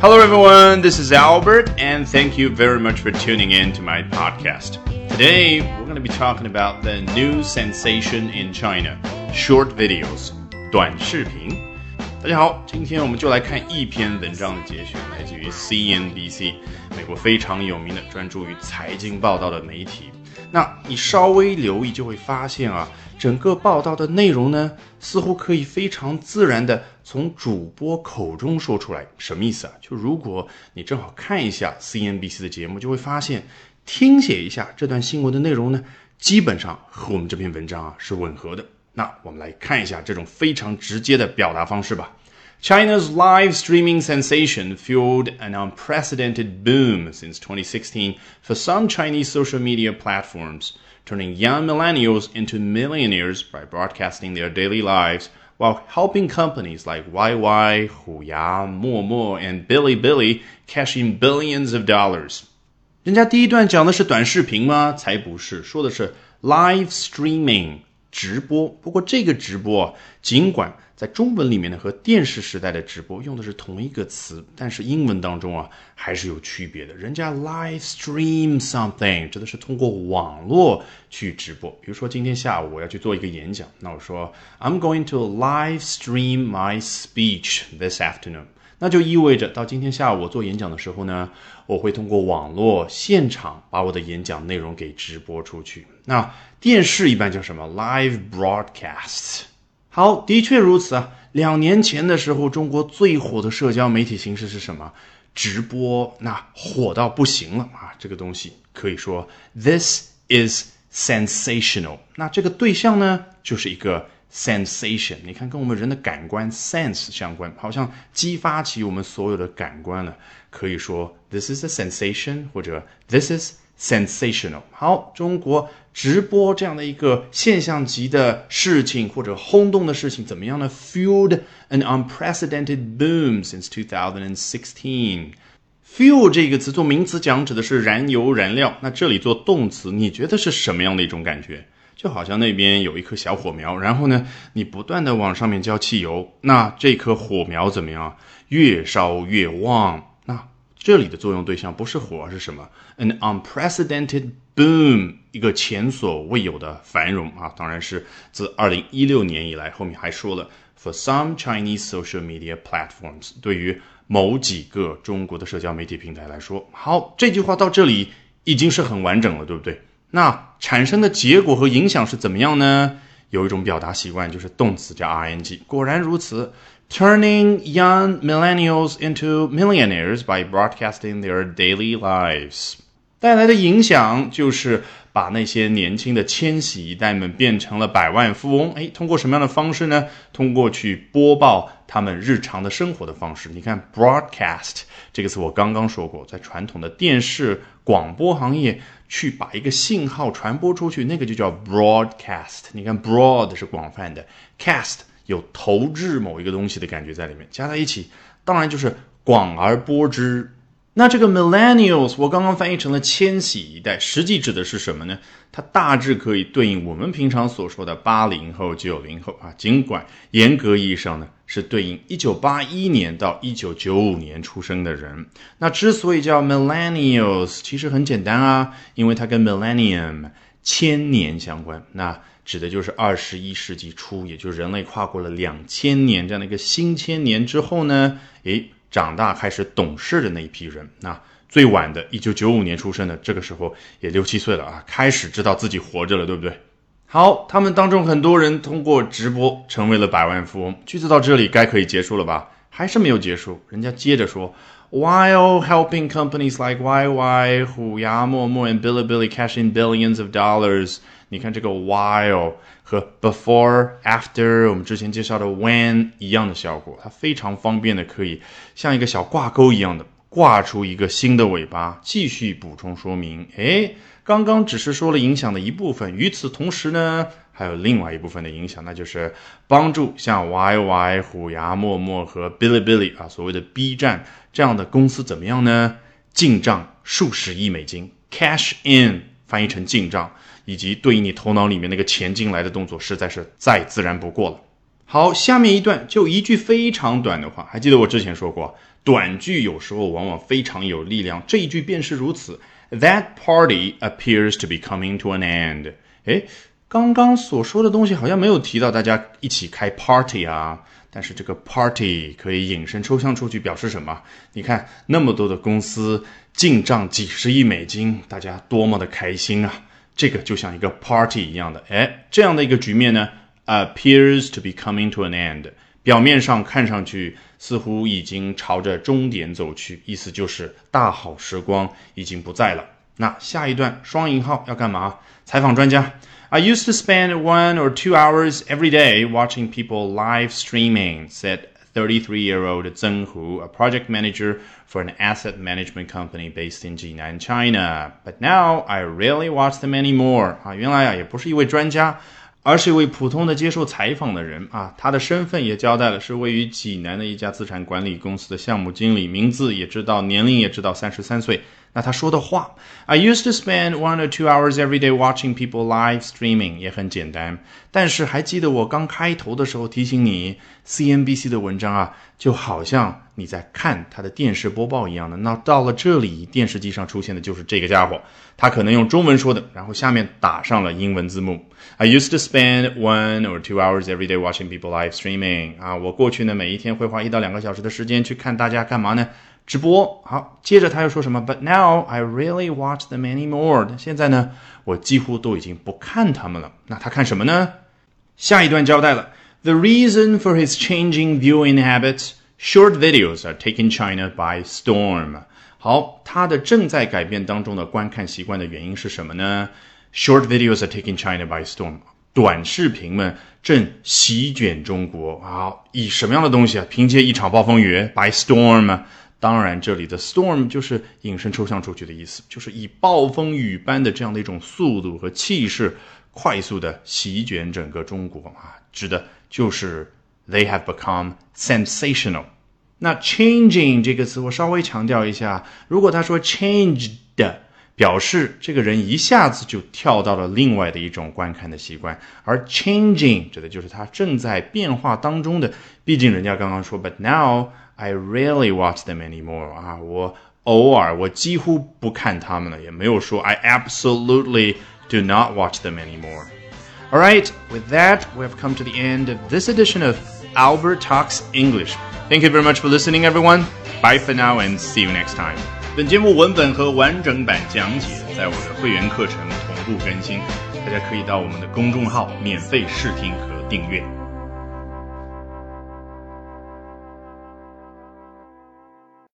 Hello, everyone. This is Albert, and thank you very much for tuning in to my podcast. Today, we're going to be talking about the new sensation in China short videos, 短视频。大家好，今天我们就来看一篇文章的节选，来自于 CNBC，美国非常有名的专注于财经报道的媒体。那你稍微留意就会发现啊。整个报道的内容呢，似乎可以非常自然的从主播口中说出来。什么意思啊？就如果你正好看一下 CNBC 的节目，就会发现听写一下这段新闻的内容呢，基本上和我们这篇文章啊是吻合的。那我们来看一下这种非常直接的表达方式吧。China's live streaming sensation fueled an unprecedented boom since 2016 for some Chinese social media platforms turning young millennials into millionaires by broadcasting their daily lives while helping companies like YY, Huya, Momo, and Bilibili cash in billions of dollars. 人家第一段讲的是短视频吗？才不是，说的是 live streaming 直播。不过这个直播啊，尽管在中文里面呢，和电视时代的直播用的是同一个词，但是英文当中啊还是有区别的。人家 live stream something 指的是通过网络去直播。比如说今天下午我要去做一个演讲，那我说 I'm going to live stream my speech this afternoon，那就意味着到今天下午我做演讲的时候呢，我会通过网络现场把我的演讲内容给直播出去。那电视一般叫什么 live broadcast。好，的确如此啊。两年前的时候，中国最火的社交媒体形式是什么？直播，那火到不行了啊！这个东西可以说，this is sensational。那这个对象呢，就是一个 sensation。你看，跟我们人的感官 sense 相关，好像激发起我们所有的感官了。可以说，this is a sensation，或者 this is。sensational。好，中国直播这样的一个现象级的事情或者轰动的事情，怎么样呢？Fueled an unprecedented boom since 2016。Fuel 这个词做名词讲指的是燃油、燃料。那这里做动词，你觉得是什么样的一种感觉？就好像那边有一颗小火苗，然后呢，你不断的往上面浇汽油，那这颗火苗怎么样？越烧越旺。那这里的作用对象不是火，是什么？An unprecedented boom，一个前所未有的繁荣啊！当然是自二零一六年以来。后面还说了，for some Chinese social media platforms，对于某几个中国的社交媒体平台来说，好，这句话到这里已经是很完整了，对不对？那产生的结果和影响是怎么样呢？有一种表达习惯就是动词加 ing，果然如此。turning young millennials into millionaires by broadcasting their daily lives，带来的影响就是把那些年轻的千禧一代们变成了百万富翁。哎，通过什么样的方式呢？通过去播报他们日常的生活的方式。你看，broadcast 这个词我刚刚说过，在传统的电视广播行业，去把一个信号传播出去，那个就叫 broadcast。你看，broad 是广泛的，cast。有投掷某一个东西的感觉在里面，加在一起，当然就是广而播之。那这个 millennials 我刚刚翻译成了千禧一代，实际指的是什么呢？它大致可以对应我们平常所说的八零后、九零后啊。尽管严格意义上呢，是对应一九八一年到一九九五年出生的人。那之所以叫 millennials，其实很简单啊，因为它跟 millennium 千年相关。那指的就是二十一世纪初，也就是人类跨过了两千年这样的一个新千年之后呢，诶，长大开始懂事的那一批人。那最晚的，一九九五年出生的，这个时候也六七岁了啊，开始知道自己活着了，对不对？好，他们当中很多人通过直播成为了百万富翁。句子到这里该可以结束了吧？还是没有结束，人家接着说，While helping companies like YY、虎牙、陌陌 and Bilibili cash in billions of dollars。你看这个 while 和 before after 我们之前介绍的 when 一样的效果，它非常方便的可以像一个小挂钩一样的挂出一个新的尾巴，继续补充说明。哎，刚刚只是说了影响的一部分，与此同时呢，还有另外一部分的影响，那就是帮助像 YY、虎牙、陌陌和 Bilibili 啊，所谓的 B 站这样的公司怎么样呢？进账数十亿美金，cash in 翻译成进账。以及对应你头脑里面那个钱进来的动作，实在是再自然不过了。好，下面一段就一句非常短的话，还记得我之前说过，短句有时候往往非常有力量，这一句便是如此。That party appears to be coming to an end。哎，刚刚所说的东西好像没有提到大家一起开 party 啊，但是这个 party 可以引申抽象出去，表示什么？你看那么多的公司进账几十亿美金，大家多么的开心啊！这个就像一个 party 一样的，哎，这样的一个局面呢？appears to be coming to an end，表面上看上去似乎已经朝着终点走去，意思就是大好时光已经不在了。那下一段双引号要干嘛？采访专家，I used to spend one or two hours every day watching people live streaming, said 33-year-old Zheng Hu, a project manager for an asset management company based in Jinan, China. But now I rarely watch them anymore. 啊，原来啊也不是一位专家。 而是一位普通的接受采访的人啊，他的身份也交代了，是位于济南的一家资产管理公司的项目经理，名字也知道，年龄也知道，三十三岁。那他说的话，I used to spend one or two hours every day watching people live streaming，也很简单。但是还记得我刚开头的时候提醒你，CNBC 的文章啊，就好像你在看他的电视播报一样的。那到了这里，电视机上出现的就是这个家伙，他可能用中文说的，然后下面打上了英文字幕。I used to spend one or two hours every day watching people live streaming。啊，我过去呢每一天会花一到两个小时的时间去看大家干嘛呢？直播好，接着他又说什么？But now I really watch them anymore。现在呢，我几乎都已经不看他们了。那他看什么呢？下一段交代了：The reason for his changing viewing habits, short videos are taking China by storm。好，他的正在改变当中的观看习惯的原因是什么呢？Short videos are taking China by storm。短视频们正席卷中国。好，以什么样的东西啊？凭借一场暴风雨？By storm。当然，这里的 storm 就是引申抽象出去的意思，就是以暴风雨般的这样的一种速度和气势，快速的席卷整个中国啊，指的就是 they have become sensational。那 changing 这个词我稍微强调一下，如果他说 changed，表示这个人一下子就跳到了另外的一种观看的习惯，而 changing 指的就是他正在变化当中的。毕竟人家刚刚说，but now。I rarely watch them anymore 啊，我偶尔，我几乎不看他们了，也没有说 I absolutely do not watch them anymore. All right, with that, we have come to the end of this edition of Albert Talks English. Thank you very much for listening, everyone. Bye for now and see you next time. 本节目文本和完整版讲解在我的会员课程同步更新，大家可以到我们的公众号免费试听和订阅。